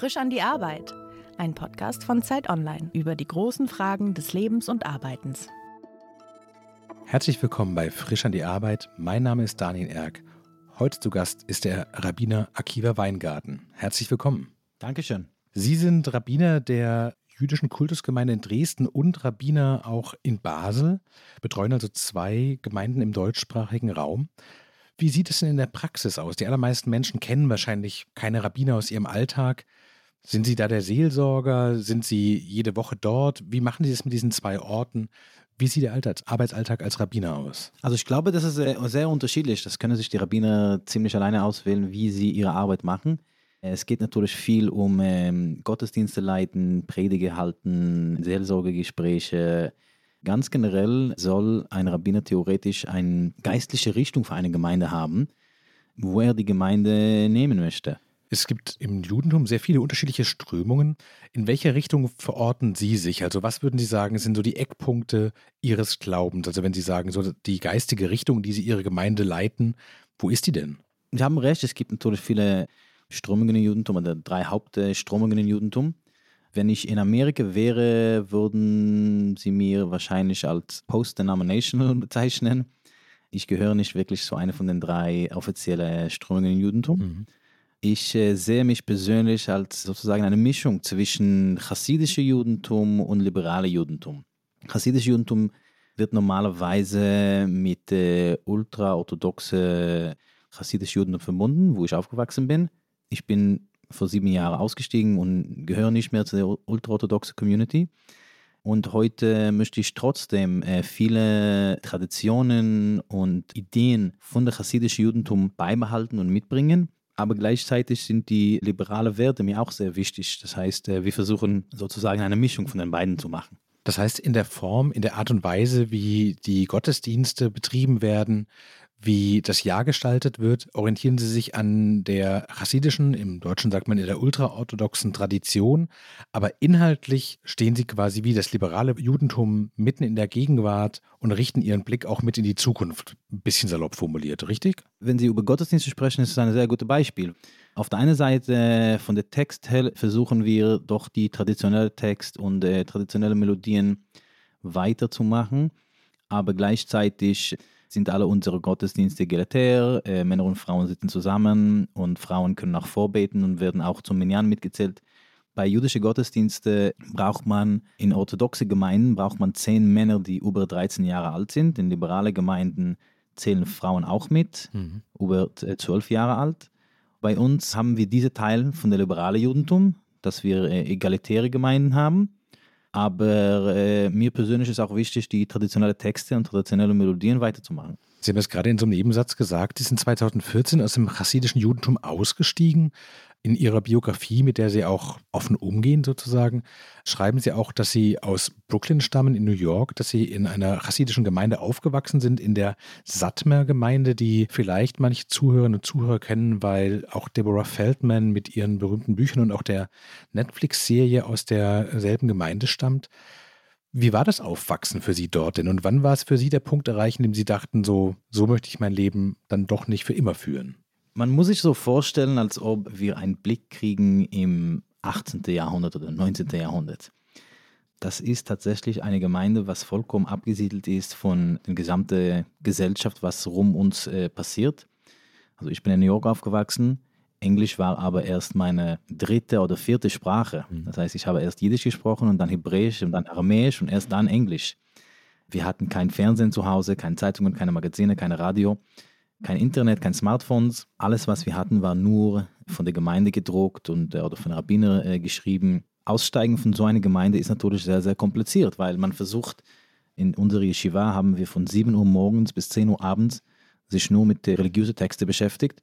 Frisch an die Arbeit. Ein Podcast von Zeit Online über die großen Fragen des Lebens und Arbeitens. Herzlich willkommen bei Frisch an die Arbeit. Mein Name ist Daniel Erck. Heute zu Gast ist der Rabbiner Akiva Weingarten. Herzlich willkommen. Dankeschön. Sie sind Rabbiner der jüdischen Kultusgemeinde in Dresden und Rabbiner auch in Basel, betreuen also zwei Gemeinden im deutschsprachigen Raum. Wie sieht es denn in der Praxis aus? Die allermeisten Menschen kennen wahrscheinlich keine Rabbiner aus ihrem Alltag. Sind Sie da der Seelsorger? Sind Sie jede Woche dort? Wie machen Sie es mit diesen zwei Orten? Wie sieht der Alltags Arbeitsalltag als Rabbiner aus? Also ich glaube, das ist sehr, sehr unterschiedlich. Das können sich die Rabbiner ziemlich alleine auswählen, wie sie ihre Arbeit machen. Es geht natürlich viel um ähm, Gottesdienste leiten, Predige halten, Seelsorgegespräche, Ganz generell soll ein Rabbiner theoretisch eine geistliche Richtung für eine Gemeinde haben, wo er die Gemeinde nehmen möchte. Es gibt im Judentum sehr viele unterschiedliche Strömungen. In welcher Richtung verorten Sie sich? Also was würden Sie sagen, sind so die Eckpunkte Ihres Glaubens? Also wenn Sie sagen, so die geistige Richtung, die Sie Ihre Gemeinde leiten, wo ist die denn? Sie haben recht, es gibt natürlich viele Strömungen im Judentum oder drei Hauptströmungen im Judentum. Wenn ich in Amerika wäre, würden sie mir wahrscheinlich als Post-Denominational bezeichnen. Ich gehöre nicht wirklich zu einer von den drei offiziellen Strömungen im Judentum. Mhm. Ich äh, sehe mich persönlich als sozusagen eine Mischung zwischen chassidischem Judentum und liberalem Judentum. Chassidisch Judentum wird normalerweise mit äh, ultraorthodoxe chassidisch Judentum verbunden, wo ich aufgewachsen bin. Ich bin vor sieben Jahren ausgestiegen und gehöre nicht mehr zu der ultraorthodoxen Community. Und heute möchte ich trotzdem äh, viele Traditionen und Ideen von der chassidischen Judentum beibehalten und mitbringen. Aber gleichzeitig sind die liberalen Werte mir auch sehr wichtig. Das heißt, äh, wir versuchen sozusagen eine Mischung von den beiden zu machen. Das heißt, in der Form, in der Art und Weise, wie die Gottesdienste betrieben werden, wie das Jahr gestaltet wird, orientieren sie sich an der chassidischen, im Deutschen sagt man in der ultraorthodoxen Tradition, aber inhaltlich stehen sie quasi wie das liberale Judentum mitten in der Gegenwart und richten ihren Blick auch mit in die Zukunft, ein bisschen salopp formuliert, richtig? Wenn Sie über Gottesdienste sprechen, ist es ein sehr gutes Beispiel. Auf der einen Seite von der Text her versuchen wir doch die traditionelle Text und äh, traditionelle Melodien weiterzumachen, aber gleichzeitig sind alle unsere Gottesdienste egalitär. Äh, Männer und Frauen sitzen zusammen und Frauen können auch vorbeten und werden auch zum Minyan mitgezählt. Bei jüdischen Gottesdiensten braucht man in orthodoxe Gemeinden braucht man zehn Männer, die über 13 Jahre alt sind. In liberale Gemeinden zählen Frauen auch mit, mhm. über äh, zwölf Jahre alt. Bei uns haben wir diese Teil von der liberalen Judentum, dass wir äh, egalitäre Gemeinden haben. Aber äh, mir persönlich ist auch wichtig, die traditionellen Texte und traditionelle Melodien weiterzumachen. Sie haben es gerade in so einem Nebensatz gesagt, Sie sind 2014 aus dem chassidischen Judentum ausgestiegen in Ihrer Biografie, mit der Sie auch offen umgehen sozusagen, schreiben Sie auch, dass Sie aus Brooklyn stammen in New York, dass Sie in einer chassidischen Gemeinde aufgewachsen sind, in der Satmer-Gemeinde, die vielleicht manche Zuhörerinnen und Zuhörer kennen, weil auch Deborah Feldman mit ihren berühmten Büchern und auch der Netflix-Serie aus derselben Gemeinde stammt. Wie war das Aufwachsen für Sie dort denn? Und wann war es für Sie der Punkt erreichen, in dem Sie dachten, so, so möchte ich mein Leben dann doch nicht für immer führen? Man muss sich so vorstellen, als ob wir einen Blick kriegen im 18. Jahrhundert oder 19. Jahrhundert. Das ist tatsächlich eine Gemeinde, was vollkommen abgesiedelt ist von der gesamten Gesellschaft, was rum uns äh, passiert. Also ich bin in New York aufgewachsen. Englisch war aber erst meine dritte oder vierte Sprache. Mhm. Das heißt, ich habe erst Jiddisch gesprochen und dann Hebräisch und dann Aramäisch und erst dann Englisch. Wir hatten kein Fernsehen zu Hause, keine Zeitungen, keine Magazine, keine Radio kein Internet, kein Smartphones. Alles, was wir hatten, war nur von der Gemeinde gedruckt und, äh, oder von Rabbiner äh, geschrieben. Aussteigen von so einer Gemeinde ist natürlich sehr, sehr kompliziert, weil man versucht, in unserer Yeshiva haben wir von 7 Uhr morgens bis 10 Uhr abends sich nur mit religiösen Texten beschäftigt,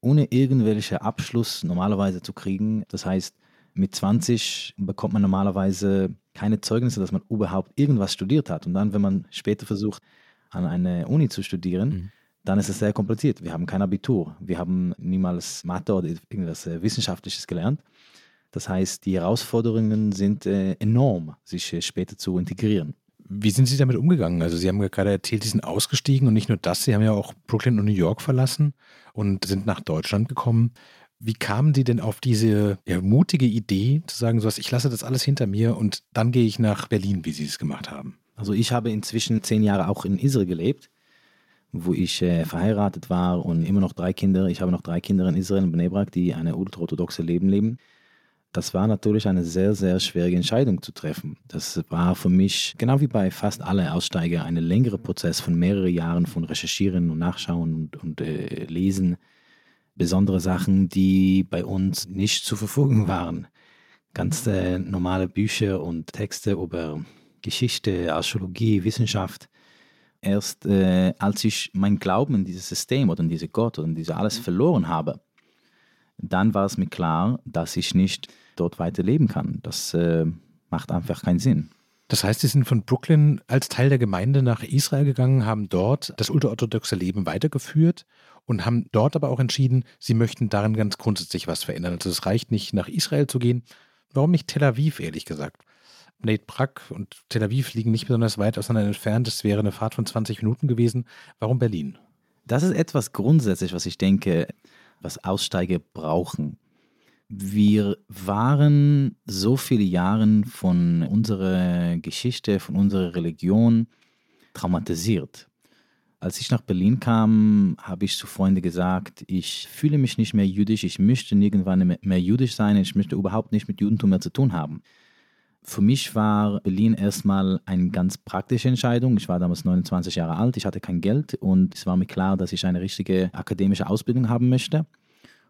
ohne irgendwelche Abschluss normalerweise zu kriegen. Das heißt, mit 20 bekommt man normalerweise keine Zeugnisse, dass man überhaupt irgendwas studiert hat. Und dann, wenn man später versucht, an einer Uni zu studieren, mhm dann ist es sehr kompliziert. Wir haben kein Abitur, wir haben niemals Mathe oder irgendwas äh, Wissenschaftliches gelernt. Das heißt, die Herausforderungen sind äh, enorm, sich äh, später zu integrieren. Wie sind Sie damit umgegangen? Also Sie haben ja gerade erzählt, Sie sind ausgestiegen und nicht nur das, Sie haben ja auch Brooklyn und New York verlassen und sind nach Deutschland gekommen. Wie kamen Sie denn auf diese ja, mutige Idee, zu sagen, so was, ich lasse das alles hinter mir und dann gehe ich nach Berlin, wie Sie es gemacht haben? Also ich habe inzwischen zehn Jahre auch in Israel gelebt, wo ich äh, verheiratet war und immer noch drei Kinder. Ich habe noch drei Kinder in Israel, in Bnebrak, die eine ultraorthodoxe Leben leben. Das war natürlich eine sehr, sehr schwierige Entscheidung zu treffen. Das war für mich, genau wie bei fast allen Aussteiger, ein längerer Prozess von mehreren Jahren von Recherchieren und Nachschauen und, und äh, Lesen besondere Sachen, die bei uns nicht zur Verfügung waren. Ganz äh, normale Bücher und Texte über Geschichte, Archäologie, Wissenschaft. Erst äh, als ich mein Glauben in dieses System oder in diese Gott oder in diese alles mhm. verloren habe, dann war es mir klar, dass ich nicht dort weiterleben kann. Das äh, macht einfach keinen Sinn. Das heißt, Sie sind von Brooklyn als Teil der Gemeinde nach Israel gegangen, haben dort das ultraorthodoxe Leben weitergeführt und haben dort aber auch entschieden, sie möchten darin ganz grundsätzlich was verändern. Also es reicht nicht, nach Israel zu gehen. Warum nicht Tel Aviv, ehrlich gesagt? Nate Brack und Tel Aviv liegen nicht besonders weit auseinander entfernt. Es wäre eine Fahrt von 20 Minuten gewesen. Warum Berlin? Das ist etwas grundsätzlich, was ich denke, was Aussteiger brauchen. Wir waren so viele Jahre von unserer Geschichte, von unserer Religion traumatisiert. Als ich nach Berlin kam, habe ich zu Freunden gesagt, ich fühle mich nicht mehr jüdisch, ich möchte irgendwann mehr jüdisch sein, ich möchte überhaupt nicht mit Judentum mehr zu tun haben. Für mich war Berlin erstmal eine ganz praktische Entscheidung. Ich war damals 29 Jahre alt, ich hatte kein Geld und es war mir klar, dass ich eine richtige akademische Ausbildung haben möchte.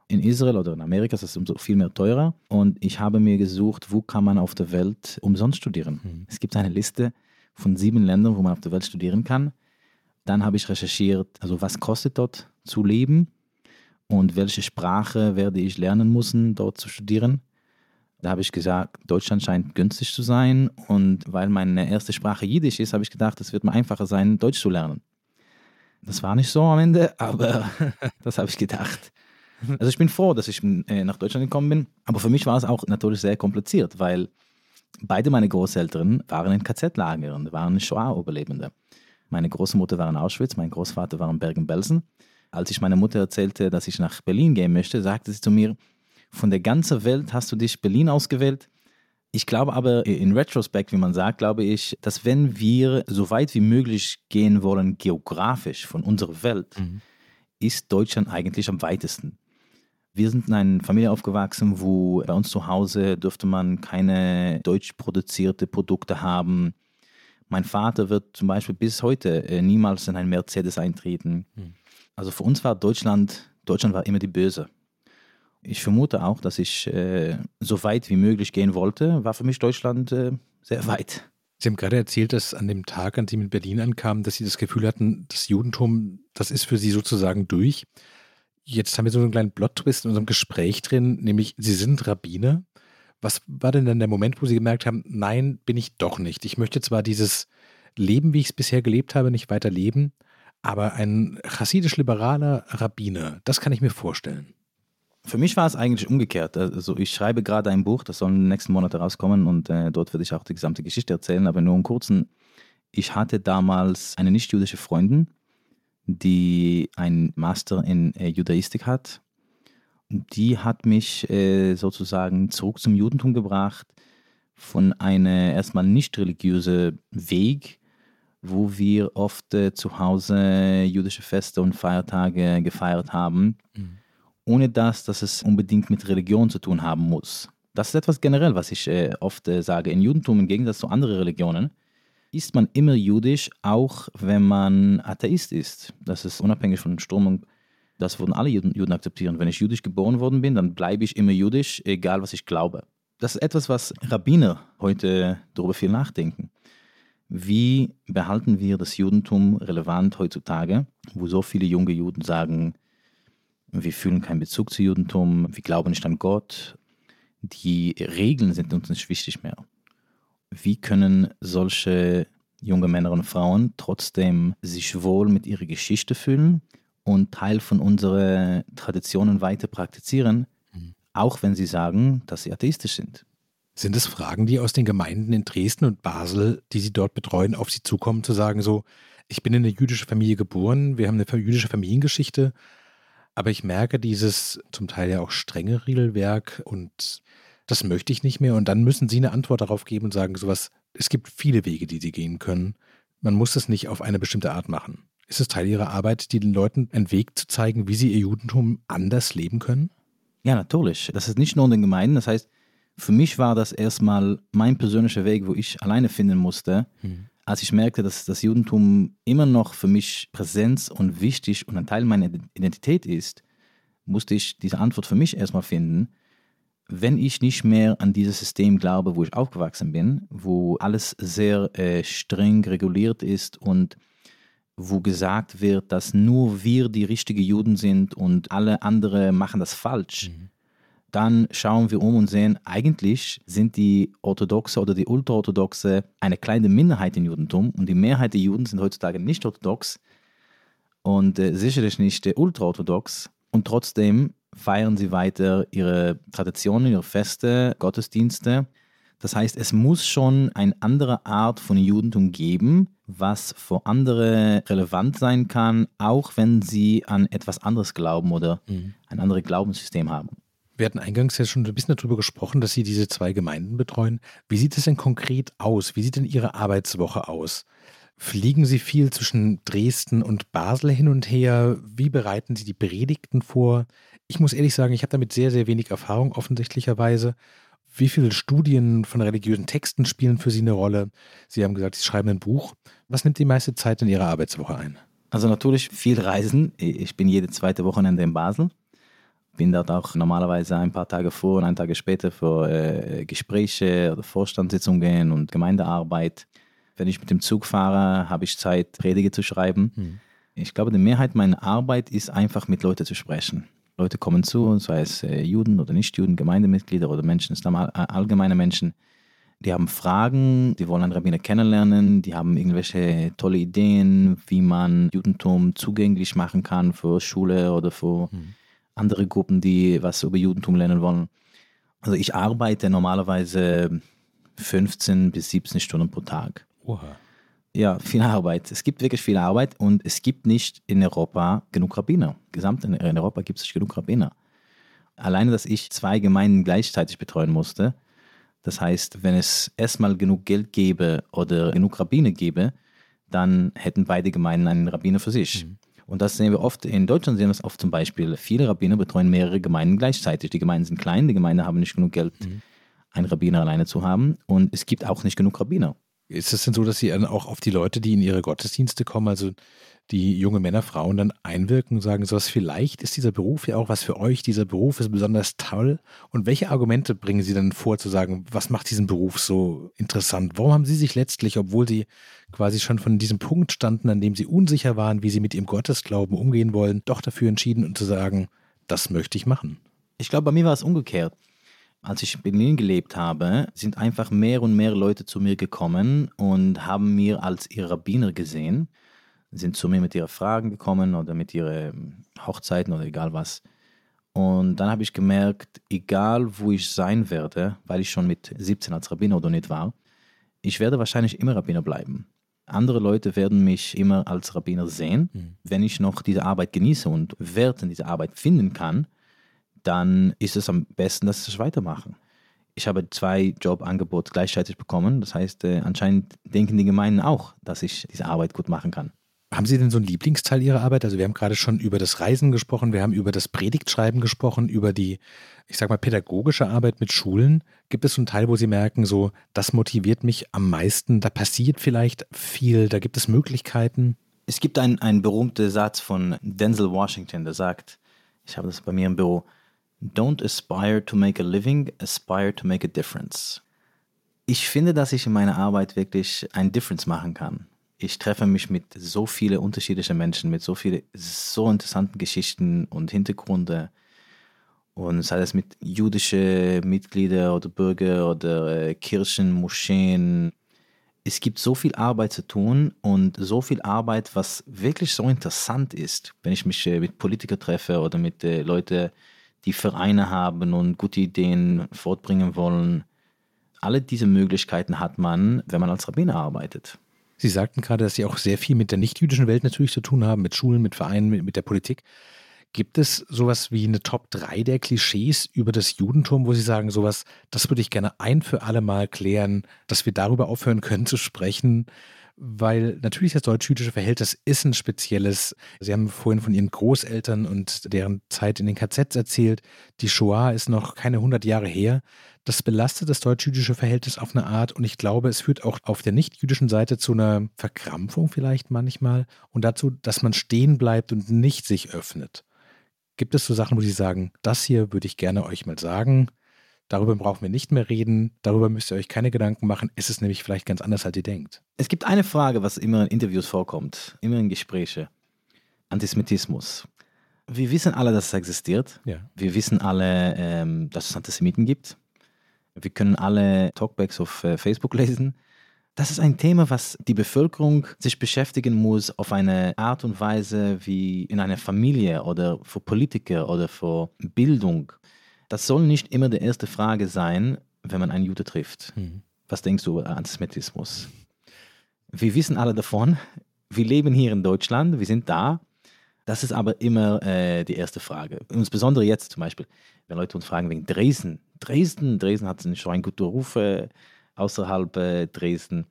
In Israel oder in Amerika ist das viel mehr teurer und ich habe mir gesucht, wo kann man auf der Welt umsonst studieren. Mhm. Es gibt eine Liste von sieben Ländern, wo man auf der Welt studieren kann. Dann habe ich recherchiert, also was kostet dort zu leben und welche Sprache werde ich lernen müssen, dort zu studieren. Da habe ich gesagt, Deutschland scheint günstig zu sein und weil meine erste Sprache Jiddisch ist, habe ich gedacht, es wird mir einfacher sein, Deutsch zu lernen. Das war nicht so am Ende, aber das habe ich gedacht. Also ich bin froh, dass ich äh, nach Deutschland gekommen bin, aber für mich war es auch natürlich sehr kompliziert, weil beide meine Großeltern waren in KZ-Lagern, waren Shoah-Überlebende. Meine Großmutter war in Auschwitz, mein Großvater war in Bergen-Belsen. Als ich meiner Mutter erzählte, dass ich nach Berlin gehen möchte, sagte sie zu mir, von der ganzen Welt hast du dich Berlin ausgewählt. Ich glaube aber, in Retrospekt, wie man sagt, glaube ich, dass wenn wir so weit wie möglich gehen wollen, geografisch von unserer Welt, mhm. ist Deutschland eigentlich am weitesten. Wir sind in einer Familie aufgewachsen, wo bei uns zu Hause dürfte man keine deutsch produzierte Produkte haben. Mein Vater wird zum Beispiel bis heute äh, niemals in ein Mercedes eintreten. Hm. Also für uns war Deutschland, Deutschland war immer die Böse. Ich vermute auch, dass ich äh, so weit wie möglich gehen wollte, war für mich Deutschland äh, sehr weit. Sie haben gerade erzählt, dass an dem Tag, an dem Sie in Berlin ankamen, dass Sie das Gefühl hatten, das Judentum, das ist für Sie sozusagen durch. Jetzt haben wir so einen kleinen Plot-Twist in unserem Gespräch drin, nämlich Sie sind Rabbiner. Was war denn dann der Moment, wo Sie gemerkt haben, nein, bin ich doch nicht. Ich möchte zwar dieses Leben, wie ich es bisher gelebt habe, nicht weiter leben, aber ein chassidisch-liberaler Rabbiner, das kann ich mir vorstellen. Für mich war es eigentlich umgekehrt. Also ich schreibe gerade ein Buch, das soll in den nächsten Monaten rauskommen und äh, dort würde ich auch die gesamte Geschichte erzählen, aber nur im kurzen. Ich hatte damals eine nicht-jüdische Freundin, die einen Master in äh, Judaistik hat die hat mich äh, sozusagen zurück zum Judentum gebracht von einem erstmal nicht religiösen Weg, wo wir oft äh, zu Hause jüdische Feste und Feiertage gefeiert haben, mhm. Ohne dass, dass es unbedingt mit Religion zu tun haben muss. Das ist etwas generell, was ich äh, oft äh, sage. In Judentum im Gegensatz zu anderen Religionen ist man immer jüdisch, auch wenn man Atheist ist. Das ist unabhängig von Strömung das würden alle Juden, Juden akzeptieren. Wenn ich jüdisch geboren worden bin, dann bleibe ich immer jüdisch, egal was ich glaube. Das ist etwas, was Rabbiner heute darüber viel nachdenken. Wie behalten wir das Judentum relevant heutzutage, wo so viele junge Juden sagen, wir fühlen keinen Bezug zu Judentum, wir glauben nicht an Gott, die Regeln sind uns nicht wichtig mehr. Wie können solche junge Männer und Frauen trotzdem sich wohl mit ihrer Geschichte fühlen und Teil von unseren Traditionen weiter praktizieren, mhm. auch wenn sie sagen, dass sie atheistisch sind. Sind es Fragen, die aus den Gemeinden in Dresden und Basel, die Sie dort betreuen, auf Sie zukommen, zu sagen, so, ich bin in eine jüdische Familie geboren, wir haben eine jüdische Familiengeschichte, Aber ich merke dieses zum Teil ja auch strenge Regelwerk und das möchte ich nicht mehr. Und dann müssen Sie eine Antwort darauf geben und sagen, sowas, es gibt viele Wege, die Sie gehen können. Man muss es nicht auf eine bestimmte Art machen. Ist es Teil Ihrer Arbeit, den Leuten einen Weg zu zeigen, wie sie ihr Judentum anders leben können? Ja, natürlich. Das ist nicht nur in den Gemeinden. Das heißt, für mich war das erstmal mein persönlicher Weg, wo ich alleine finden musste, hm. Als ich merkte, dass das Judentum immer noch für mich Präsenz und wichtig und ein Teil meiner Identität ist, musste ich diese Antwort für mich erstmal finden. Wenn ich nicht mehr an dieses System glaube, wo ich aufgewachsen bin, wo alles sehr äh, streng reguliert ist und wo gesagt wird, dass nur wir die richtigen Juden sind und alle anderen machen das falsch, mhm. Dann schauen wir um und sehen, eigentlich sind die Orthodoxe oder die Ultraorthodoxe eine kleine Minderheit im Judentum und die Mehrheit der Juden sind heutzutage nicht orthodox und äh, sicherlich nicht äh, ultraorthodox und trotzdem feiern sie weiter ihre Traditionen, ihre Feste, Gottesdienste. Das heißt, es muss schon eine andere Art von Judentum geben, was für andere relevant sein kann, auch wenn sie an etwas anderes glauben oder mhm. ein anderes Glaubenssystem haben. Wir hatten eingangs ja schon ein bisschen darüber gesprochen, dass Sie diese zwei Gemeinden betreuen. Wie sieht es denn konkret aus? Wie sieht denn Ihre Arbeitswoche aus? Fliegen Sie viel zwischen Dresden und Basel hin und her? Wie bereiten Sie die Predigten vor? Ich muss ehrlich sagen, ich habe damit sehr, sehr wenig Erfahrung offensichtlicherweise. Wie viele Studien von religiösen Texten spielen für Sie eine Rolle? Sie haben gesagt, Sie schreiben ein Buch. Was nimmt die meiste Zeit in Ihrer Arbeitswoche ein? Also natürlich viel Reisen. Ich bin jede zweite Wochenende in Basel. Bin dort auch normalerweise ein paar Tage vor und ein Tage später für äh, Gespräche oder Vorstandssitzungen und Gemeindearbeit. Wenn ich mit dem Zug fahre, habe ich Zeit, Predige zu schreiben. Hm. Ich glaube, die Mehrheit meiner Arbeit ist einfach mit Leuten zu sprechen. Leute kommen zu, sei es äh, Juden oder Nicht-Juden, Gemeindemitglieder oder Menschen, Islam, allgemeine Menschen. Die haben Fragen, die wollen einen Rabbiner kennenlernen, die haben irgendwelche tolle Ideen, wie man Judentum zugänglich machen kann für Schule oder für mhm. Andere Gruppen, die was über Judentum lernen wollen. Also ich arbeite normalerweise 15 bis 17 Stunden pro Tag. Oha ja, viel Arbeit. Es gibt wirklich viel Arbeit und es gibt nicht in Europa genug Rabbiner. Gesamt in Europa gibt es nicht genug Rabbiner. Alleine, dass ich zwei Gemeinden gleichzeitig betreuen musste, das heißt, wenn es erstmal genug Geld gäbe oder genug Rabbiner gäbe, dann hätten beide Gemeinden einen Rabbiner für sich. Mhm. Und das sehen wir oft, in Deutschland sehen wir es oft zum Beispiel, viele Rabbiner betreuen mehrere Gemeinden gleichzeitig. Die Gemeinden sind klein, die Gemeinden haben nicht genug Geld, mhm. einen Rabbiner alleine zu haben und es gibt auch nicht genug Rabbiner. Ist es denn so, dass Sie dann auch auf die Leute, die in Ihre Gottesdienste kommen, also die junge Männer, Frauen dann einwirken und sagen, so was vielleicht ist dieser Beruf ja auch was für euch, dieser Beruf ist besonders toll. Und welche Argumente bringen Sie dann vor, zu sagen, was macht diesen Beruf so interessant? Warum haben Sie sich letztlich, obwohl Sie quasi schon von diesem Punkt standen, an dem Sie unsicher waren, wie Sie mit Ihrem Gottesglauben umgehen wollen, doch dafür entschieden und zu sagen, das möchte ich machen? Ich glaube, bei mir war es umgekehrt als ich in Berlin gelebt habe, sind einfach mehr und mehr Leute zu mir gekommen und haben mir als ihr Rabbiner gesehen, sind zu mir mit ihren Fragen gekommen oder mit ihren Hochzeiten oder egal was. Und dann habe ich gemerkt, egal wo ich sein werde, weil ich schon mit 17 als Rabbiner oder nicht war, ich werde wahrscheinlich immer Rabbiner bleiben. Andere Leute werden mich immer als Rabbiner sehen, mhm. wenn ich noch diese Arbeit genieße und Wert in dieser Arbeit finden kann dann ist es am besten, dass sie es weitermachen. Ich habe zwei Jobangebote gleichzeitig bekommen. Das heißt, äh, anscheinend denken die Gemeinden auch, dass ich diese Arbeit gut machen kann. Haben Sie denn so einen Lieblingsteil Ihrer Arbeit? Also wir haben gerade schon über das Reisen gesprochen, wir haben über das Predigtschreiben gesprochen, über die, ich sag mal, pädagogische Arbeit mit Schulen. Gibt es so einen Teil, wo Sie merken, so, das motiviert mich am meisten, da passiert vielleicht viel, da gibt es Möglichkeiten? Es gibt einen, einen berühmten Satz von Denzel Washington, der sagt, ich habe das bei mir im Büro, Don't aspire to make a living, aspire to make a difference. Ich finde, dass ich in meiner Arbeit wirklich ein Difference machen kann. Ich treffe mich mit so vielen unterschiedlichen Menschen, mit so vielen so interessanten Geschichten und Hintergründe. Und sei es mit jüdischen Mitgliedern oder Bürger oder äh, Kirchen, Moscheen. Es gibt so viel Arbeit zu tun und so viel Arbeit, was wirklich so interessant ist, wenn ich mich äh, mit Politikern treffe oder mit äh, Leuten die Vereine haben und gute Ideen fortbringen wollen. Alle diese Möglichkeiten hat man, wenn man als Rabbiner arbeitet. Sie sagten gerade, dass Sie auch sehr viel mit der nichtjüdischen Welt natürlich zu tun haben, mit Schulen, mit Vereinen, mit, mit der Politik. Gibt es sowas wie eine Top 3 der Klischees über das Judentum, wo Sie sagen, sowas, das würde ich gerne ein für alle Mal klären, dass wir darüber aufhören können zu sprechen? Weil natürlich das deutsch-jüdische Verhältnis ist ein spezielles. Sie haben vorhin von Ihren Großeltern und deren Zeit in den KZs erzählt. Die Shoah ist noch keine 100 Jahre her. Das belastet das deutsch-jüdische Verhältnis auf eine Art und ich glaube, es führt auch auf der nicht-jüdischen Seite zu einer Verkrampfung vielleicht manchmal und dazu, dass man stehen bleibt und nicht sich öffnet. Gibt es so Sachen, wo Sie sagen, das hier würde ich gerne euch mal sagen, Darüber brauchen wir nicht mehr reden. Darüber müsst ihr euch keine Gedanken machen. Es ist nämlich vielleicht ganz anders, als ihr denkt. Es gibt eine Frage, was immer in Interviews vorkommt, immer in Gesprächen. Antisemitismus. Wir wissen alle, dass es existiert. Ja. Wir wissen alle, ähm, dass es Antisemiten gibt. Wir können alle Talkbacks auf äh, Facebook lesen. Das ist ein Thema, was die Bevölkerung sich beschäftigen muss auf eine Art und Weise wie in einer Familie oder für Politiker oder für Bildung. Das soll nicht immer die erste Frage sein, wenn man einen Jude trifft. Mhm. Was denkst du über Antisemitismus? Wir wissen alle davon. Wir leben hier in Deutschland, wir sind da. Das ist aber immer äh, die erste Frage. Insbesondere jetzt zum Beispiel, wenn Leute uns fragen wegen Dresden. Dresden, Dresden hat schon einen guten Ruf äh, außerhalb äh, Dresden.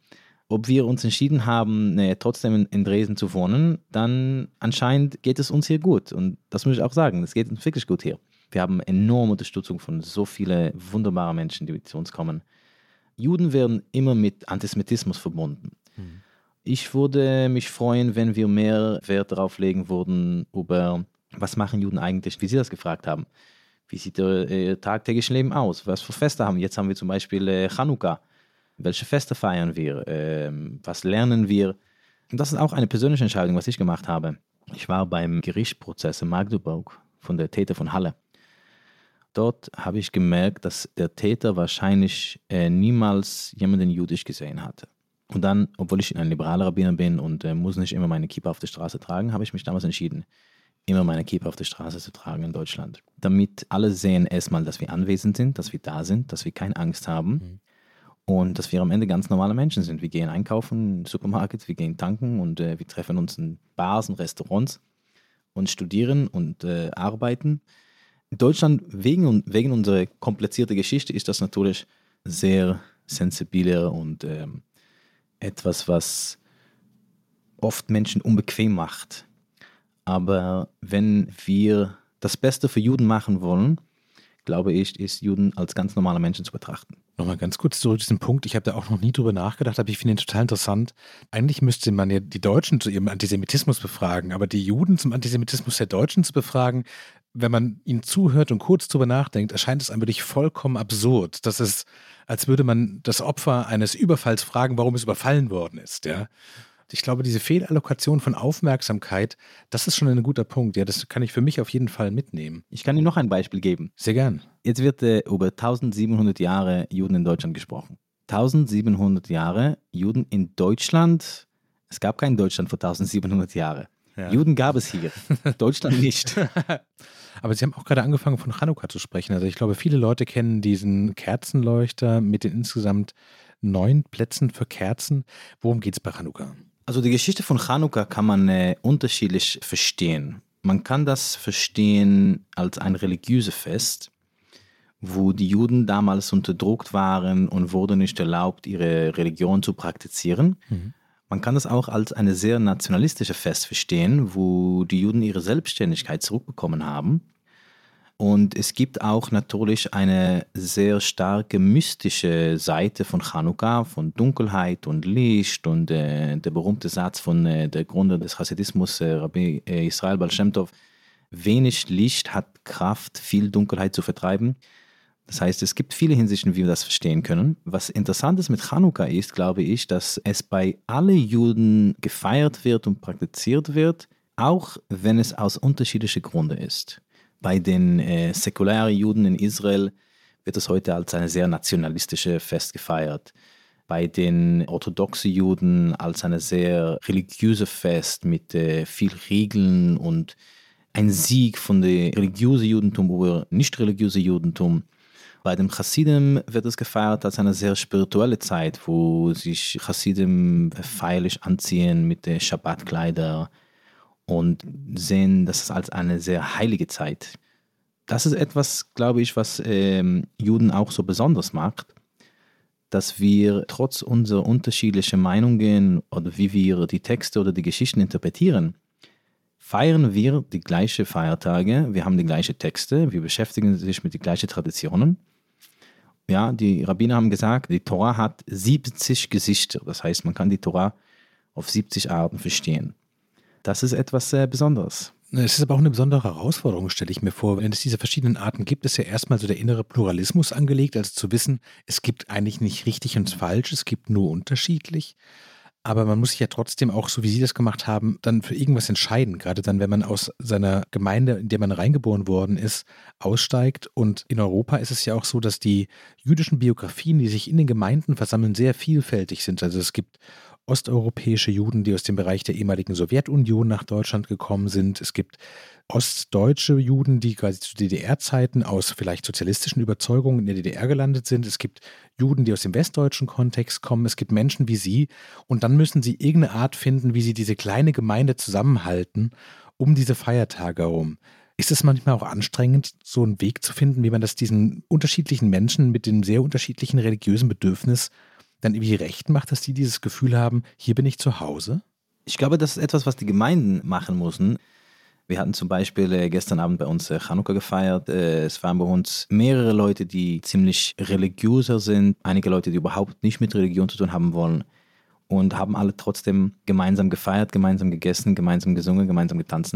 Ob wir uns entschieden haben, ne, trotzdem in, in, Dresden zu wohnen, dann anscheinend geht es uns hier gut. Und das muss ich auch sagen, es geht uns wirklich gut hier. Wir haben enorme Unterstützung von so vielen wunderbaren Menschen, die zu uns kommen. Juden werden immer mit Antisemitismus verbunden. Mhm. Ich würde mich freuen, wenn wir mehr Wert darauf legen würden, über was machen Juden eigentlich, wie Sie das gefragt haben. Wie sieht ihr äh, tagtägliche Leben aus? Was für Feste haben wir? Jetzt haben wir zum Beispiel äh, Chanukka. Welche Feste feiern wir? Ähm, was lernen wir? Und das ist auch eine persönliche Entscheidung, was ich gemacht habe. Ich war beim Gerichtsprozess in Magdeburg von der Täter von Halle. Dort habe ich gemerkt, dass der Täter wahrscheinlich äh, niemals jemanden jüdisch gesehen hatte. Und dann, obwohl ich ein liberaler Rabbiner bin und äh, muss nicht immer meine Kippa auf der Straße tragen, habe ich mich damals entschieden, immer meine Kippa auf der Straße zu tragen in Deutschland. Damit alle sehen erstmal, dass wir anwesend sind, dass wir da sind, dass wir keine Angst haben mhm. und dass wir am Ende ganz normale Menschen sind. Wir gehen einkaufen, Supermarkt, wir gehen tanken und äh, wir treffen uns in Bars und Restaurants und studieren und äh, arbeiten. Deutschland, wegen, wegen unserer komplizierten Geschichte, ist das natürlich sehr sensibiler und ähm, etwas, was oft Menschen unbequem macht. Aber wenn wir das Beste für Juden machen wollen, glaube ich, ist Juden als ganz normale Menschen zu betrachten. Nochmal ganz kurz zurück zu diesem Punkt. Ich habe da auch noch nie drüber nachgedacht, aber ich finde ihn total interessant. Eigentlich müsste man ja die Deutschen zu ihrem Antisemitismus befragen, aber die Juden zum Antisemitismus der Deutschen zu befragen, wenn man ihnen zuhört und kurz drüber nachdenkt, erscheint es einem wirklich vollkommen absurd. Das ist, als würde man das Opfer eines Überfalls fragen, warum es überfallen worden ist, ja. Ich glaube, diese Fehlallokation von Aufmerksamkeit, das ist schon ein guter Punkt. Ja, das kann ich für mich auf jeden Fall mitnehmen. Ich kann Ihnen noch ein Beispiel geben. Sehr gern. Jetzt wird äh, über 1700 Jahre Juden in Deutschland gesprochen. 1700 Jahre Juden in Deutschland. Es gab kein Deutschland vor 1700 Jahren. Ja. Juden gab es hier, Deutschland nicht. Aber Sie haben auch gerade angefangen von Chanukka zu sprechen. Also ich glaube, viele Leute kennen diesen Kerzenleuchter mit den insgesamt neun Plätzen für Kerzen. Worum geht es bei Chanukka? Also die Geschichte von Chanukka kann man äh, unterschiedlich verstehen. Man kann das verstehen als ein religiöses Fest, wo die Juden damals unterdrückt waren und wurde nicht erlaubt, ihre Religion zu praktizieren. Mhm. Man kann das auch als eine sehr nationalistische Fest verstehen, wo die Juden ihre Selbstständigkeit zurückbekommen haben. Und es gibt auch natürlich eine sehr starke mystische Seite von Chanukka, von Dunkelheit und Licht und äh, der berühmte Satz von äh, der Gründer des Hasidismus, äh, Rabbi äh, Israel Baal Shem Tov, wenig Licht hat Kraft, viel Dunkelheit zu vertreiben. Das heißt, es gibt viele Hinsichten, wie wir das verstehen können. Was interessant ist mit Chanukka ist, glaube ich, dass es bei allen Juden gefeiert wird und praktiziert wird, auch wenn es aus unterschiedlichen Gründen ist. Bei den äh, säkulären Juden in Israel wird es heute als ein sehr nationalistisches Fest gefeiert. Bei den orthodoxen Juden als ein sehr religiöses Fest mit äh, viel Regeln und ein Sieg von dem religiösen Judentum über nicht religiöse Judentum. Bei dem Chassidim wird es gefeiert als eine sehr spirituelle Zeit, wo sich Chassidim feierlich anziehen mit den Schabbatkleider und sehen das als eine sehr heilige Zeit. Das ist etwas, glaube ich, was ähm, Juden auch so besonders macht, dass wir trotz unserer unterschiedlichen Meinungen oder wie wir die Texte oder die Geschichten interpretieren, feiern wir die gleichen Feiertage, wir haben die gleichen Texte, wir beschäftigen sich mit den gleichen Traditionen. Ja, die Rabbiner haben gesagt, die Torah hat 70 Gesichter. Das heißt, man kann die Torah auf 70 Arten verstehen. Das ist etwas sehr Besonderes. Es ist aber auch eine besondere Herausforderung, stelle ich mir vor. Wenn es diese verschiedenen Arten gibt, ist ja erstmal so der innere Pluralismus angelegt, also zu wissen, es gibt eigentlich nicht richtig und falsch, es gibt nur unterschiedlich. Aber man muss sich ja trotzdem auch, so wie Sie das gemacht haben, dann für irgendwas entscheiden. Gerade dann, wenn man aus seiner Gemeinde, in der man reingeboren worden ist, aussteigt. Und in Europa ist es ja auch so, dass die jüdischen Biografien, die sich in den Gemeinden versammeln, sehr vielfältig sind. Also es gibt osteuropäische Juden, die aus dem Bereich der ehemaligen Sowjetunion nach Deutschland gekommen sind. Es gibt ostdeutsche Juden, die quasi zu DDR-Zeiten aus vielleicht sozialistischen Überzeugungen in der DDR gelandet sind. Es gibt Juden, die aus dem westdeutschen Kontext kommen. Es gibt Menschen wie Sie. Und dann müssen Sie irgendeine Art finden, wie Sie diese kleine Gemeinde zusammenhalten um diese Feiertage herum. Ist es manchmal auch anstrengend, so einen Weg zu finden, wie man das diesen unterschiedlichen Menschen mit dem sehr unterschiedlichen religiösen Bedürfnis dann irgendwie recht macht, dass die dieses Gefühl haben, hier bin ich zu Hause? Ich glaube, das ist etwas, was die Gemeinden machen müssen. Wir hatten zum Beispiel äh, gestern Abend bei uns äh, Chanukka gefeiert. Äh, es waren bei uns mehrere Leute, die ziemlich religiöser sind, einige Leute, die überhaupt nicht mit Religion zu tun haben wollen und haben alle trotzdem gemeinsam gefeiert, gemeinsam gegessen, gemeinsam gesungen, gemeinsam getanzt.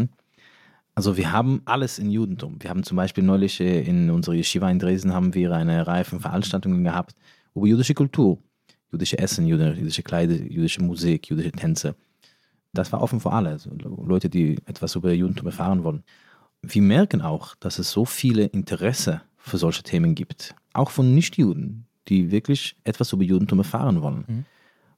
Also wir haben alles in Judentum. Wir haben zum Beispiel neulich in unserer Yeshiva in Dresden haben wir eine Reihe von Veranstaltungen gehabt über jüdische Kultur jüdische Essen, jüdische Kleider, jüdische Musik, jüdische Tänze. Das war offen für alle, also Leute, die etwas über Judentum erfahren wollen. Wir merken auch, dass es so viele Interesse für solche Themen gibt, auch von Nichtjuden, die wirklich etwas über Judentum erfahren wollen. Mhm.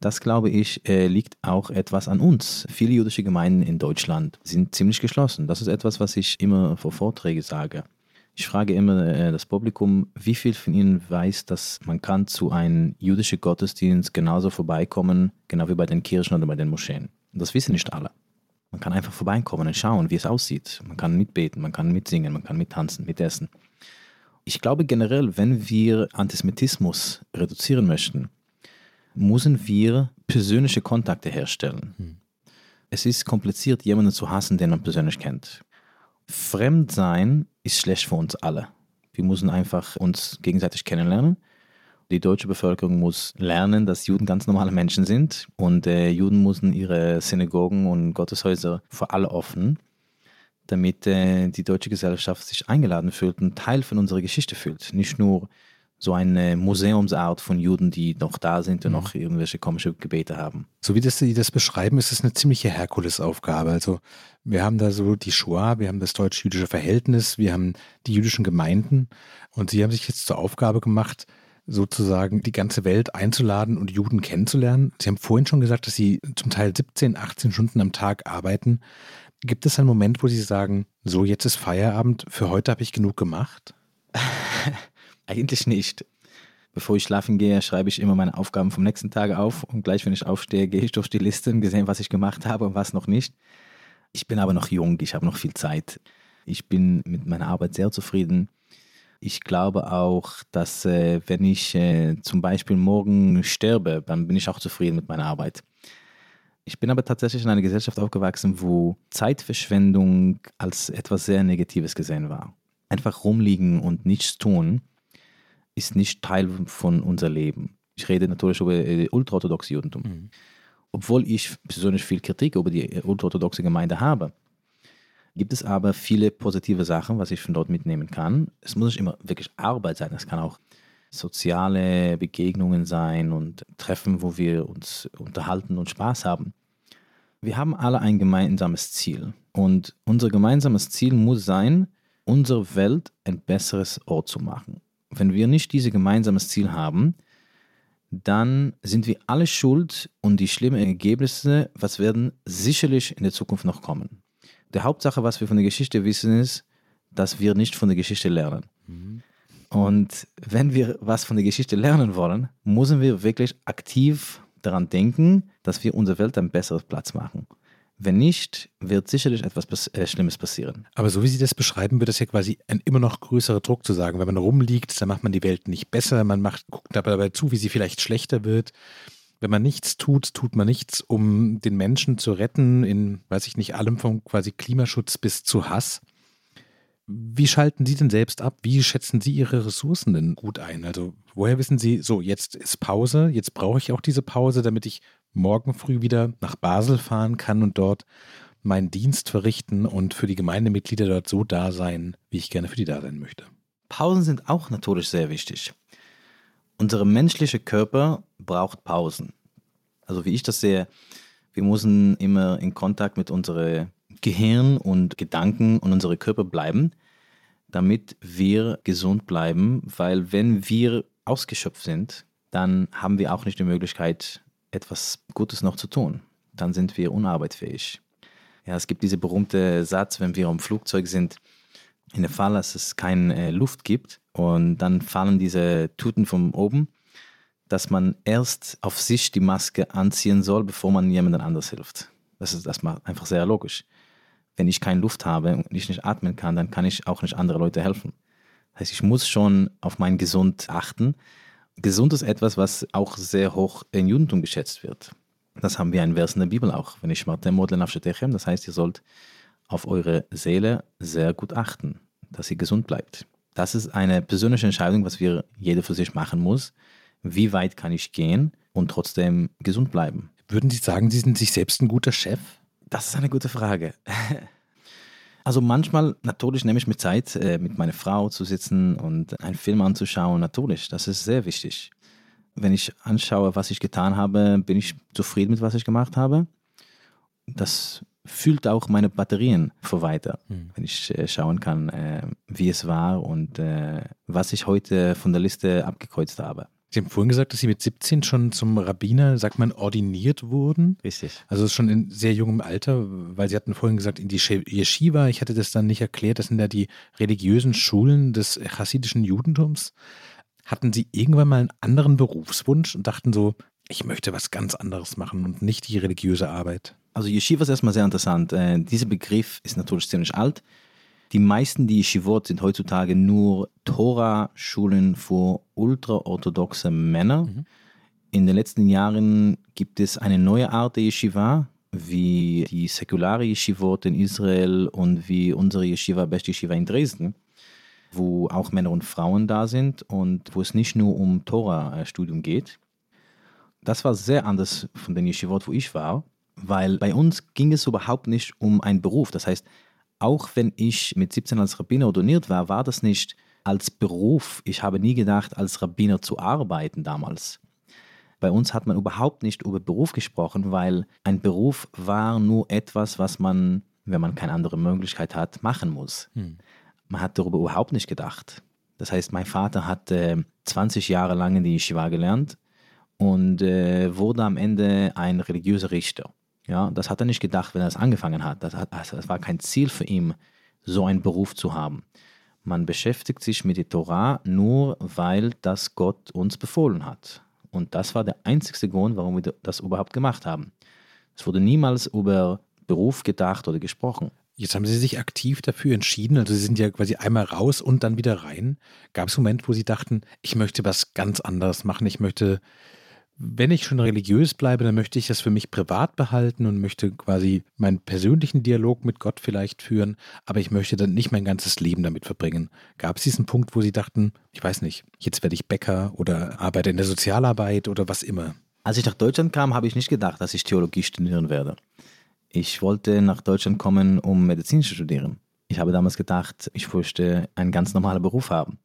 Das, glaube ich, äh, liegt auch etwas an uns. Viele jüdische Gemeinden in Deutschland sind ziemlich geschlossen. Das ist etwas, was ich immer vor Vorträgen sage. Ich frage immer äh, das Publikum, wie viel von Ihnen weiß, dass man kann zu einem jüdischen Gottesdienst genauso vorbeikommen, genau wie bei den Kirchen oder bei den Moscheen. Und das wissen nicht alle. Man kann einfach vorbeikommen und schauen, wie es aussieht. Man kann mitbeten, man kann mitsingen, man kann mittanzen, mitessen. Ich glaube generell, wenn wir Antisemitismus reduzieren möchten, müssen wir persönliche Kontakte herstellen. Hm. Es ist kompliziert, jemanden zu hassen, den man persönlich kennt. Fremdsein ist schlecht für uns alle. Wir müssen einfach uns gegenseitig kennenlernen. Die deutsche Bevölkerung muss lernen, dass Juden ganz normale Menschen sind und äh, Juden müssen ihre Synagogen und Gotteshäuser für alle öffnen, damit äh, die deutsche Gesellschaft sich eingeladen fühlt und Teil von unserer Geschichte fühlt. Nicht nur so eine Museumsart von Juden, die noch da sind und mhm. noch irgendwelche komische Gebete haben. So wie das Sie das beschreiben, ist es eine ziemliche Herkulesaufgabe. Also wir haben da so die Shoah, wir haben das deutsch-jüdische Verhältnis, wir haben die jüdischen Gemeinden und Sie haben sich jetzt zur Aufgabe gemacht, sozusagen die ganze Welt einzuladen und Juden kennenzulernen. Sie haben vorhin schon gesagt, dass Sie zum Teil 17, 18 Stunden am Tag arbeiten. Gibt es einen Moment, wo Sie sagen, so jetzt ist Feierabend, für heute habe ich genug gemacht? Eigentlich nicht. Bevor ich schlafen gehe, schreibe ich immer meine Aufgaben vom nächsten Tag auf und gleich, wenn ich aufstehe, gehe ich durch die Liste und gesehen, was ich gemacht habe und was noch nicht. Ich bin aber noch jung, ich habe noch viel Zeit. Ich bin mit meiner Arbeit sehr zufrieden. Ich glaube auch, dass äh, wenn ich äh, zum Beispiel morgen sterbe, dann bin ich auch zufrieden mit meiner Arbeit. Ich bin aber tatsächlich in einer Gesellschaft aufgewachsen, wo Zeitverschwendung als etwas sehr Negatives gesehen war. Einfach rumliegen und nichts tun ist nicht Teil von unser Leben. Ich rede natürlich über äh, ultraorthodoxe Judentum. Mhm. Obwohl ich persönlich viel Kritik über die äh, ultraorthodoxe Gemeinde habe, gibt es aber viele positive Sachen, was ich von dort mitnehmen kann. Es muss nicht immer wirklich Arbeit sein, es kann auch soziale Begegnungen sein und Treffen, wo wir uns unterhalten und Spaß haben. Wir haben alle ein gemeinsames Ziel und unser gemeinsames Ziel muss sein, unsere Welt ein besseres Ort zu machen wenn wir nicht dieses gemeinsames Ziel haben, dann sind wir alle schuld und die schlimmen Ergebnisse, was werden sicherlich in der Zukunft noch kommen. Die Hauptsache, was wir von der Geschichte wissen, ist, dass wir nicht von der Geschichte lernen. Mhm. Und wenn wir was von der Geschichte lernen wollen, müssen wir wirklich aktiv daran denken, dass wir unsere Welt ein besseres Platz machen. Wenn nicht, wird sicherlich etwas äh, Schlimmes passieren. Aber so wie Sie das beschreiben, wird das ja quasi ein immer noch größerer Druck zu sagen. Wenn man rumliegt, dann macht man die Welt nicht besser, man macht, guckt dabei zu, wie sie vielleicht schlechter wird. Wenn man nichts tut, tut man nichts, um den Menschen zu retten, in, weiß ich nicht, allem vom quasi Klimaschutz bis zu Hass. Wie schalten Sie denn selbst ab? Wie schätzen Sie Ihre Ressourcen denn gut ein? Also, woher wissen Sie, so, jetzt ist Pause, jetzt brauche ich auch diese Pause, damit ich morgen früh wieder nach Basel fahren kann und dort meinen Dienst verrichten und für die Gemeindemitglieder dort so da sein, wie ich gerne für die da sein möchte. Pausen sind auch natürlich sehr wichtig. Unser menschlicher Körper braucht Pausen. Also wie ich das sehe, wir müssen immer in Kontakt mit unserem Gehirn und Gedanken und unserem Körper bleiben, damit wir gesund bleiben, weil wenn wir ausgeschöpft sind, dann haben wir auch nicht die Möglichkeit, etwas Gutes noch zu tun. Dann sind wir unarbeitsfähig. Ja, es gibt diesen berühmten Satz, wenn wir im Flugzeug sind, in dem Fall, dass es keine äh, Luft gibt und dann fallen diese Tuten von oben, dass man erst auf sich die Maske anziehen soll, bevor man jemandem anders hilft. Das ist erstmal einfach sehr logisch. Wenn ich keine Luft habe und ich nicht atmen kann, dann kann ich auch nicht anderen Leuten helfen. Das heißt, ich muss schon auf mein Gesund achten Gesund ist etwas, was auch sehr hoch im Judentum geschätzt wird. Das haben wir ein Vers in der Bibel auch. Wenn ich das heißt, ihr sollt auf eure Seele sehr gut achten, dass sie gesund bleibt. Das ist eine persönliche Entscheidung, was wir jeder für sich machen muss. Wie weit kann ich gehen und trotzdem gesund bleiben? Würden Sie sagen, Sie sind sich selbst ein guter Chef? Das ist eine gute Frage. Also manchmal, natürlich nehme ich mir Zeit, äh, mit meiner Frau zu sitzen und einen Film anzuschauen. Natürlich, das ist sehr wichtig. Wenn ich anschaue, was ich getan habe, bin ich zufrieden mit, was ich gemacht habe. Das fühlt auch meine Batterien für weiter, mhm. wenn ich äh, schauen kann, äh, wie es war und was ich heute von der Liste abgekreuzt habe. Sie haben vorhin gesagt, dass Sie mit 17 schon zum Rabbiner, sagt man, ordiniert wurden. Richtig. Also schon in sehr jungem Alter, weil Sie hatten vorhin gesagt, in die Yeshiva, ich hatte das dann nicht erklärt, das sind ja die religiösen Schulen des chassidischen Judentums. Hatten Sie irgendwann mal einen anderen Berufswunsch und dachten so, ich möchte was ganz anderes machen und nicht die religiöse Arbeit? Also Yeshiva ist erstmal sehr interessant. Äh, dieser Begriff ist natürlich ziemlich alt. Die meisten die Yeshivot sind heutzutage nur Tora-Schulen für ultraorthodoxe Männer. Mhm. In den letzten Jahren gibt es eine neue Art der Yeshiva, wie die säkulare Yeshivot in Israel und wie unsere Yeshiva, Best Yeshiva in Dresden, wo auch Männer und Frauen da sind und wo es nicht nur um Tora-Studium geht. Das war sehr anders von den Yeshivot, wo ich war, weil bei uns ging es überhaupt nicht um einen Beruf. Das heißt, auch wenn ich mit 17 als Rabbiner ordiniert war, war das nicht als Beruf. Ich habe nie gedacht, als Rabbiner zu arbeiten damals. Bei uns hat man überhaupt nicht über Beruf gesprochen, weil ein Beruf war nur etwas, was man, wenn man keine andere Möglichkeit hat, machen muss. Hm. Man hat darüber überhaupt nicht gedacht. Das heißt, mein Vater hat äh, 20 Jahre lang in die Yeshiva gelernt und äh, wurde am Ende ein religiöser Richter. Ja, das hat er nicht gedacht, wenn er es angefangen hat. Das, hat. das war kein Ziel für ihn, so einen Beruf zu haben. Man beschäftigt sich mit der Torah nur, weil das Gott uns befohlen hat. Und das war der einzige Grund, warum wir das überhaupt gemacht haben. Es wurde niemals über Beruf gedacht oder gesprochen. Jetzt haben Sie sich aktiv dafür entschieden, also Sie sind ja quasi einmal raus und dann wieder rein. Gab es Moment, wo Sie dachten, ich möchte was ganz anderes machen, ich möchte wenn ich schon religiös bleibe, dann möchte ich das für mich privat behalten und möchte quasi meinen persönlichen Dialog mit Gott vielleicht führen, aber ich möchte dann nicht mein ganzes Leben damit verbringen. Gab es diesen Punkt, wo Sie dachten, ich weiß nicht, jetzt werde ich Bäcker oder arbeite in der Sozialarbeit oder was immer? Als ich nach Deutschland kam, habe ich nicht gedacht, dass ich Theologie studieren werde. Ich wollte nach Deutschland kommen, um Medizin zu studieren. Ich habe damals gedacht, ich möchte einen ganz normalen Beruf haben.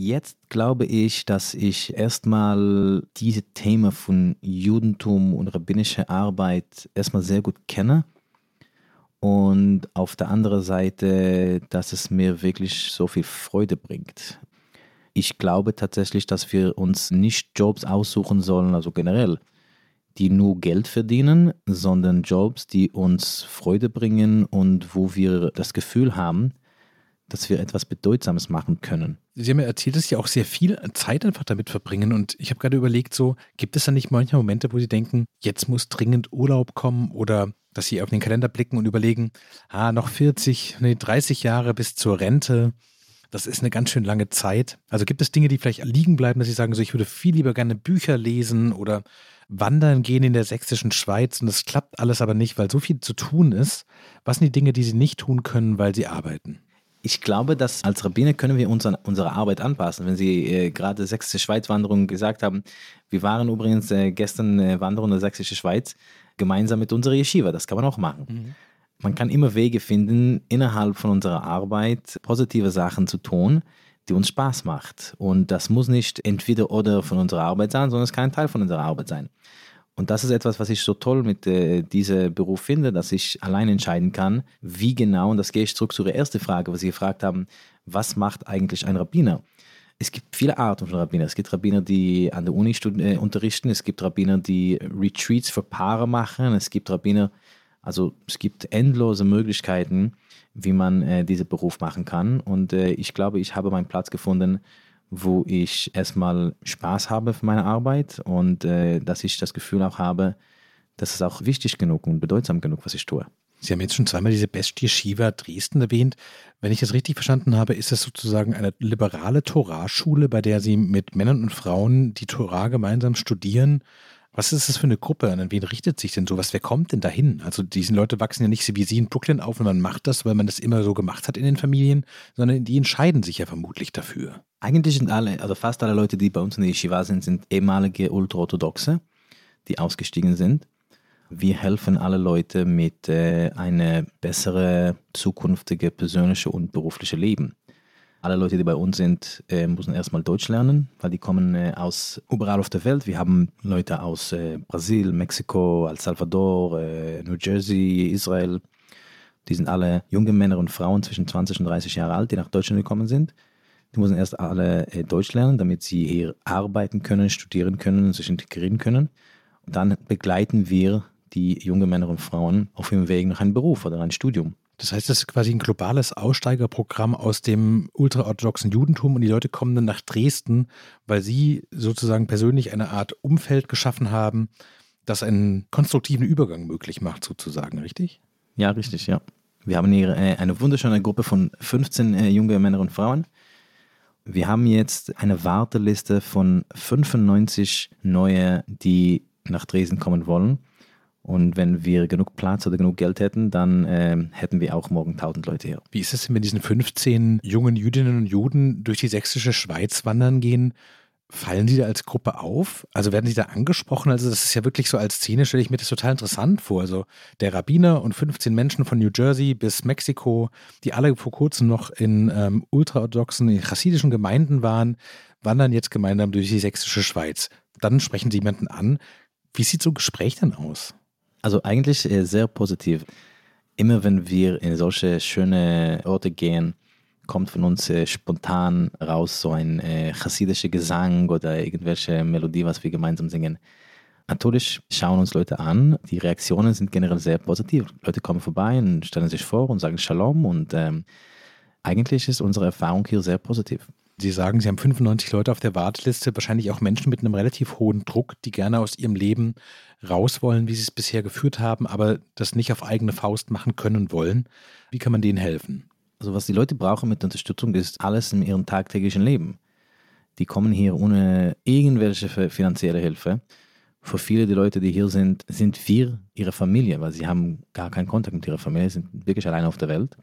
Jetzt glaube ich, dass ich erstmal diese Themen von Judentum und rabbinischer Arbeit erstmal sehr gut kenne. Und auf der anderen Seite, dass es mir wirklich so viel Freude bringt. Ich glaube tatsächlich, dass wir uns nicht Jobs aussuchen sollen, also generell, die nur Geld verdienen, sondern Jobs, die uns Freude bringen und wo wir das Gefühl haben, dass wir etwas Bedeutsames machen können. Sie haben ja erzählt, dass Sie auch sehr viel Zeit einfach damit verbringen. Und ich habe gerade überlegt, so, gibt es da nicht manchmal Momente, wo Sie denken, jetzt muss dringend Urlaub kommen oder dass Sie auf den Kalender blicken und überlegen, ah, noch 40, nee, 30 Jahre bis zur Rente. Das ist eine ganz schön lange Zeit. Also gibt es Dinge, die vielleicht liegen bleiben, dass Sie sagen, so, ich würde viel lieber gerne Bücher lesen oder wandern gehen in der sächsischen Schweiz und das klappt alles aber nicht, weil so viel zu tun ist. Was sind die Dinge, die Sie nicht tun können, weil Sie arbeiten? Ich glaube, dass als Rabbiner können wir uns an unsere Arbeit anpassen. Wenn Sie äh, gerade sächsische Schweizwanderung gesagt haben, wir waren übrigens äh, gestern äh, wandern in der sächsische Schweiz gemeinsam mit unserer Yeshiva. Das kann man auch machen. Mhm. Man kann immer Wege finden, innerhalb von unserer Arbeit positive Sachen zu tun, die uns Spaß macht. Und das muss nicht entweder oder von unserer Arbeit sein, sondern es kann ein Teil von unserer Arbeit sein. Und das ist etwas, was ich so toll mit äh, diesem Beruf finde, dass ich allein entscheiden kann, wie genau, und das gehe ich zurück zu Ihrer ersten Frage, was Sie gefragt haben, was macht eigentlich ein Rabbiner? Es gibt viele Arten von Rabbiner. Es gibt Rabbiner, die an der Uni äh, unterrichten, es gibt Rabbiner, die Retreats für Paare machen, es gibt Rabbiner, also es gibt endlose Möglichkeiten, wie man äh, diesen Beruf machen kann. Und äh, ich glaube, ich habe meinen Platz gefunden, wo ich erstmal Spaß habe für meine Arbeit und äh, dass ich das Gefühl auch habe, dass es auch wichtig genug und bedeutsam genug, was ich tue. Sie haben jetzt schon zweimal diese Bestie Shiva Dresden erwähnt. Wenn ich das richtig verstanden habe, ist das sozusagen eine liberale Torahschule, bei der Sie mit Männern und Frauen die Torah gemeinsam studieren was ist das für eine Gruppe? An wen richtet sich denn sowas? Wer kommt denn dahin? Also diese Leute wachsen ja nicht wie Sie in Brooklyn auf und man macht das, weil man das immer so gemacht hat in den Familien, sondern die entscheiden sich ja vermutlich dafür. Eigentlich sind alle, also fast alle Leute, die bei uns in der Yeshiva sind, sind ehemalige Ultraorthodoxe, die ausgestiegen sind. Wir helfen alle Leute mit äh, eine bessere zukünftige persönliche und berufliche Leben. Alle Leute, die bei uns sind, äh, müssen erstmal Deutsch lernen, weil die kommen äh, aus überall auf der Welt. Wir haben Leute aus äh, Brasil, Mexiko, El Salvador, äh, New Jersey, Israel. Die sind alle junge Männer und Frauen zwischen 20 und 30 Jahre alt, die nach Deutschland gekommen sind. Die müssen erst alle Deutsch lernen, damit sie hier arbeiten können, studieren können, sich integrieren können. Und dann begleiten wir die jungen Männer und Frauen auf ihrem Weg nach einem Beruf oder ein Studium. Das heißt, das ist quasi ein globales Aussteigerprogramm aus dem ultraorthodoxen Judentum und die Leute kommen dann nach Dresden, weil sie sozusagen persönlich eine Art Umfeld geschaffen haben, das einen konstruktiven Übergang möglich macht, sozusagen, richtig? Ja, richtig, ja. Wir haben hier eine wunderschöne Gruppe von 15 äh, junge Männer und Frauen. Wir haben jetzt eine Warteliste von 95 neue, die nach Dresden kommen wollen. Und wenn wir genug Platz oder genug Geld hätten, dann äh, hätten wir auch morgen 1000 Leute hier. Wie ist es denn, wenn diesen 15 jungen Jüdinnen und Juden durch die sächsische Schweiz wandern gehen? Fallen Sie da als Gruppe auf? Also werden Sie da angesprochen? Also das ist ja wirklich so als Szene, stelle ich mir das total interessant vor. Also der Rabbiner und 15 Menschen von New Jersey bis Mexiko, die alle vor kurzem noch in ähm, ultraorthodoxen, in chassidischen Gemeinden waren, wandern jetzt gemeinsam durch die sächsische Schweiz. Dann sprechen Sie jemanden an. Wie sieht so ein Gespräch dann aus? Also eigentlich äh, sehr positiv. Immer wenn wir in solche schöne Orte gehen, kommt von uns äh, spontan raus so ein äh, chassidischer Gesang oder irgendwelche Melodie, was wir gemeinsam singen. Natürlich schauen uns Leute an. Die Reaktionen sind generell sehr positiv. Leute kommen vorbei und stellen sich vor und sagen Shalom und ähm, eigentlich ist unsere Erfahrung hier sehr positiv. Sie sagen, Sie haben 95 Leute auf der Warteliste, wahrscheinlich auch Menschen mit einem relativ hohen Druck, die gerne aus ihrem Leben raus wollen, wie sie es bisher geführt haben, aber das nicht auf eigene Faust machen können wollen. Wie kann man denen helfen? Also was die Leute brauchen mit Unterstützung ist alles in ihrem tagtäglichen Leben. Die kommen hier ohne irgendwelche finanzielle Hilfe. Für viele der Leute, die hier sind, sind wir ihre Familie, weil sie haben gar keinen Kontakt mit ihrer Familie, sind wirklich alleine auf der Welt.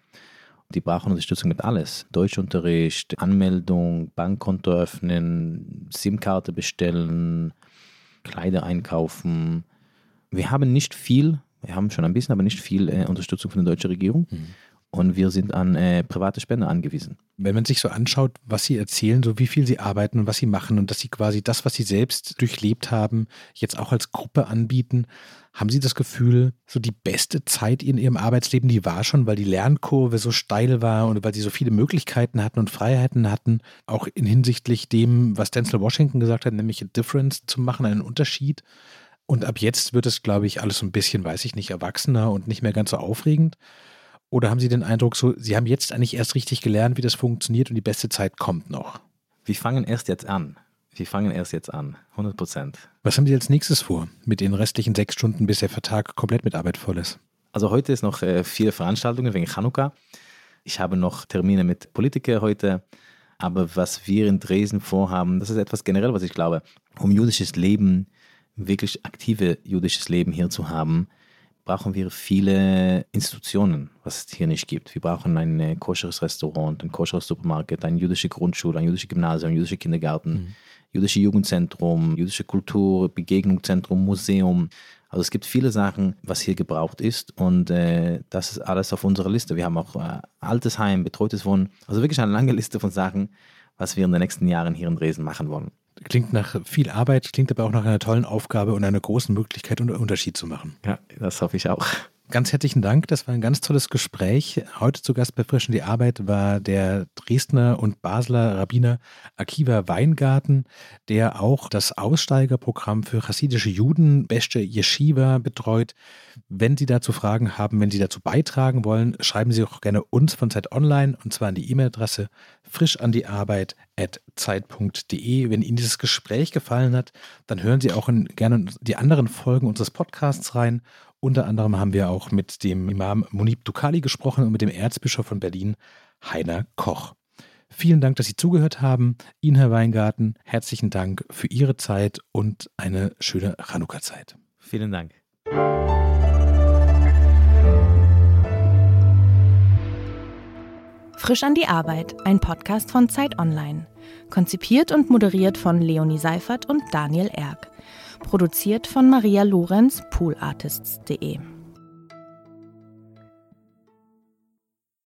Die brauchen Unterstützung mit alles. Deutschunterricht, Anmeldung, Bankkonto öffnen, SIM-Karte bestellen, Kleider einkaufen. Wir haben nicht viel, wir haben schon ein bisschen, aber nicht viel äh, Unterstützung von der deutschen Regierung. Mhm. Und wir sind an äh, private Spender angewiesen. Wenn man sich so anschaut, was Sie erzählen, so wie viel Sie arbeiten und was Sie machen und dass Sie quasi das, was Sie selbst durchlebt haben, jetzt auch als Gruppe anbieten, haben Sie das Gefühl, so die beste Zeit in Ihrem Arbeitsleben, die war schon, weil die Lernkurve so steil war und weil Sie so viele Möglichkeiten hatten und Freiheiten hatten, auch in hinsichtlich dem, was Denzel Washington gesagt hat, nämlich a difference zu machen, einen Unterschied. Und ab jetzt wird es, glaube ich, alles so ein bisschen, weiß ich nicht, erwachsener und nicht mehr ganz so aufregend. Oder haben Sie den Eindruck, so, Sie haben jetzt eigentlich erst richtig gelernt, wie das funktioniert und die beste Zeit kommt noch? Wir fangen erst jetzt an. Wir fangen erst jetzt an, 100 Prozent. Was haben Sie als nächstes vor mit den restlichen sechs Stunden, bis der Vertrag komplett mit Arbeit voll ist? Also heute ist noch äh, viele Veranstaltungen wegen Chanukka. Ich habe noch Termine mit Politikern heute. Aber was wir in Dresden vorhaben, das ist etwas generell, was ich glaube, um jüdisches Leben, wirklich aktive jüdisches Leben hier zu haben, brauchen wir viele Institutionen, was es hier nicht gibt. Wir brauchen ein äh, koscheres Restaurant, ein koscheres Supermarkt, eine jüdische Grundschule, ein jüdisches Gymnasium, ein jüdischer Kindergarten, mhm. jüdische Jugendzentrum, jüdische Kultur, Begegnungszentrum, Museum. Also es gibt viele Sachen, was hier gebraucht ist und äh, das ist alles auf unserer Liste. Wir haben auch äh, altes Heim, betreutes Wohnen, also wirklich eine lange Liste von Sachen, was wir in den nächsten Jahren hier in Dresden machen wollen. Klingt nach viel Arbeit, klingt aber auch nach einer tollen Aufgabe und einer großen Möglichkeit, einen Unterschied zu machen. Ja, das hoffe ich auch. Ganz herzlichen Dank. Das war ein ganz tolles Gespräch. Heute zu Gast bei Frischen die Arbeit war der Dresdner und Basler Rabbiner Akiva Weingarten, der auch das Aussteigerprogramm für chassidische Juden, Beste Yeshiva, betreut. Wenn Sie dazu Fragen haben, wenn Sie dazu beitragen wollen, schreiben Sie auch gerne uns von Zeit Online und zwar an die E-Mail-Adresse frischandiarbeit.zeit.de. Wenn Ihnen dieses Gespräch gefallen hat, dann hören Sie auch in, gerne die anderen Folgen unseres Podcasts rein unter anderem haben wir auch mit dem Imam Munib Dukali gesprochen und mit dem Erzbischof von Berlin, Heiner Koch. Vielen Dank, dass Sie zugehört haben. Ihnen, Herr Weingarten, herzlichen Dank für Ihre Zeit und eine schöne Chanukka-Zeit. Vielen Dank. Frisch an die Arbeit, ein Podcast von Zeit Online. Konzipiert und moderiert von Leonie Seifert und Daniel Erck. Produziert von Maria Lorenz, poolartists.de.